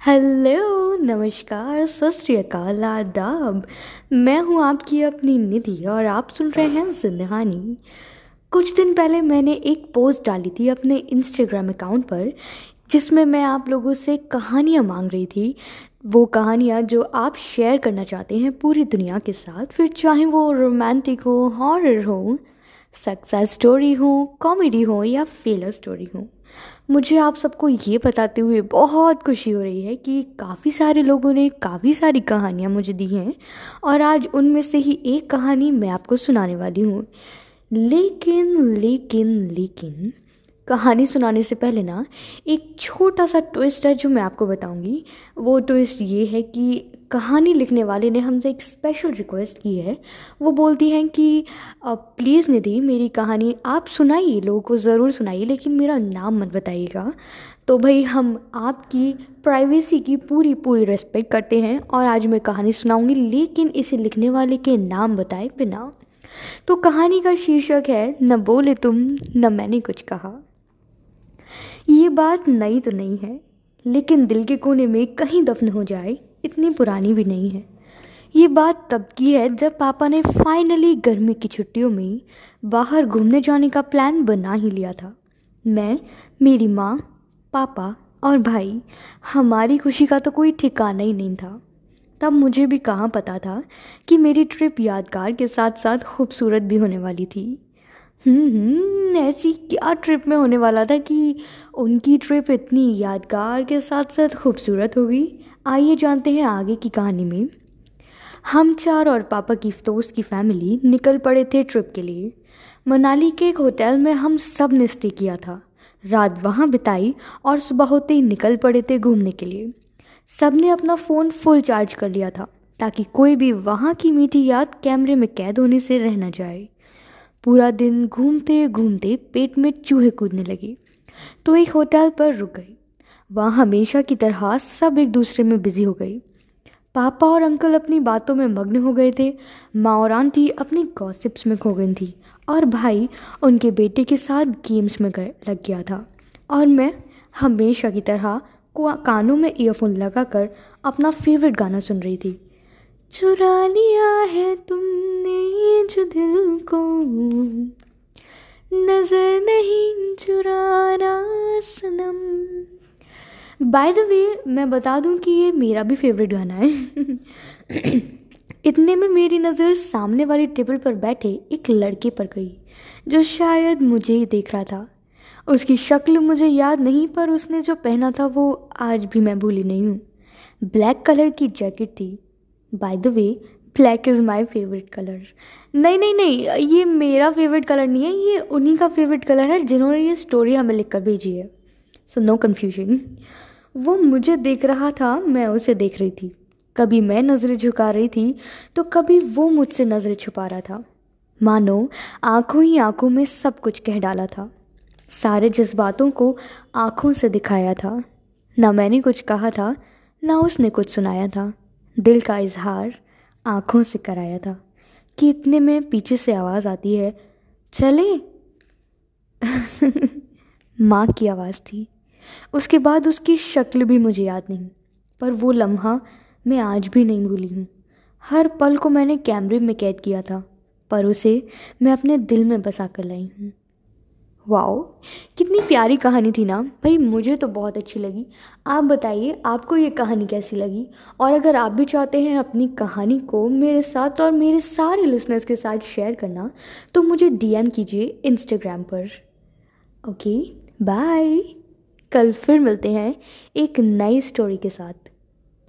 Hello, नमस्कार, सत आदाब। मैं हूँ आपकी अपनी निधि और आप सुन रहे हैं जिंदहानी। कुछ दिन पहले मैंने एक पोस्ट डाली थी अपने इंस्टाग्राम अकाउंट पर, जिसमें मैं आप लोगों से कहानियाँ मांग रही थी। वो कहानियाँ जो आप शेयर करना चाहते हैं पूरी दुनिया के साथ, फिर चाहे वो रोमांटिक हो हॉरर हो सक्सेस स्टोरी हो कॉमेडी हो या फेलर स्टोरी हो। मुझे आप सबको ये बताते हुए बहुत खुशी हो रही है कि काफ़ी सारे लोगों ने काफ़ी सारी कहानियाँ मुझे दी हैं और आज उनमें से ही एक कहानी मैं आपको सुनाने वाली हूँ। लेकिन लेकिन लेकिन कहानी सुनाने से पहले ना, एक छोटा सा ट्विस्ट है जो मैं आपको बताऊँगी। वो ट्विस्ट ये है कि कहानी लिखने वाले ने हमसे एक स्पेशल रिक्वेस्ट की है। वो बोलती हैं कि प्लीज़ निधि, मेरी कहानी आप सुनाइए, लोगों को ज़रूर सुनाइए, लेकिन मेरा नाम मत बताइएगा। तो भाई हम आपकी प्राइवेसी की पूरी पूरी रेस्पेक्ट करते हैं और आज मैं कहानी सुनाऊँगी, लेकिन इसे लिखने वाले के नाम बताए बिना। तो कहानी का शीर्षक है, न बोले तुम, न मैंने कुछ कहा। बात नई तो नहीं है, लेकिन दिल के कोने में कहीं दफन हो जाए, इतनी पुरानी भी नहीं है। ये बात तब की है जब पापा ने फाइनली गर्मी की छुट्टियों में बाहर घूमने जाने का प्लान बना ही लिया था। मैं, मेरी माँ, पापा और भाई, हमारी खुशी का तो कोई ठिकाना ही नहीं था। तब मुझे भी कहाँ पता था कि मेरी ट्रिप यादगार के साथ साथ खूबसूरत भी होने वाली थी। हम्म, ऐसी क्या ट्रिप में होने वाला था कि उनकी ट्रिप इतनी यादगार के साथ साथ खूबसूरत होगी आइए जानते हैं आगे की कहानी में। हम चार और पापा की दोस्त की फैमिली निकल पड़े थे ट्रिप के लिए। मनाली के एक होटल में हम सबने स्टे किया था। रात वहाँ बिताई और सुबह होते ही निकल पड़े थे घूमने के लिए। सबने अपना फ़ोन फुल चार्ज कर लिया था ताकि कोई भी वहाँ की मीठी याद कैमरे में कैद होने से रह न जाए। पूरा दिन घूमते घूमते पेट में चूहे कूदने लगे। तो एक होटल पर रुक गई। वहाँ हमेशा की तरह सब एक दूसरे में बिज़ी हो गई। पापा और अंकल अपनी बातों में मग्न हो गए थे। माँ और आंटी अपनी गॉसिप्स में खो गई थी और भाई उनके बेटे के साथ गेम्स में गए, लग गया था। और मैं हमेशा की तरह कानों में ईयरफोन लगाकर अपना फेवरेट गाना सुन रही थी। चुरा लिया है तुमने जो दिल को नज़र नहीं चुराना सनम। बाय द वे मैं बता दूँ कि ये मेरा भी फेवरेट गाना है। इतने में मेरी नज़र सामने वाली टेबल पर बैठे एक लड़के पर गई, जो शायद मुझे ही देख रहा था। उसकी शक्ल मुझे याद नहीं, पर उसने जो पहना था वो आज भी मैं भूली नहीं हूँ। ब्लैक कलर की जैकेट थी। By the way black is my favourite colour नहीं नहीं नहीं, ये मेरा फेवरेट कलर नहीं है, ये उन्हीं का फेवरेट कलर है जिन्होंने ये स्टोरी हमें लिख कर भेजी है। सो नो कन्फ्यूज़न वो मुझे देख रहा था, मैं उसे देख रही थी। कभी मैं नज़रें झुका रही थी तो कभी वो मुझसे नज़रें छुपा रहा था। मानो, आँखों ही आँखों में सब कुछ कह डाला था। सारे जज्बातों को आँखों से दिखाया था। ना मैंने कुछ कहा था, ना उसने कुछ सुनाया था। दिल का इजहार। आँखों से कराया था कि इतने में पीछे से आवाज़ आती है, चले? माँ की आवाज़ थी। उसके बाद उसकी शक्ल भी मुझे याद नहीं, पर वो लम्हा मैं आज भी नहीं भूली हूँ। हर पल को मैंने कैमरे में कैद किया था, पर उसे मैं अपने दिल में बसा कर लाई हूँ। वाओ, कितनी प्यारी कहानी थी ना। भाई, मुझे तो बहुत अच्छी लगी। आप बताइए, आपको ये कहानी कैसी लगी? और अगर आप भी चाहते हैं अपनी कहानी को मेरे साथ और मेरे सारे लिसनर्स के साथ शेयर करना तो मुझे डीएम कीजिए इंस्टाग्राम पर। ओके बाय कल फिर मिलते हैं एक नई स्टोरी के साथ।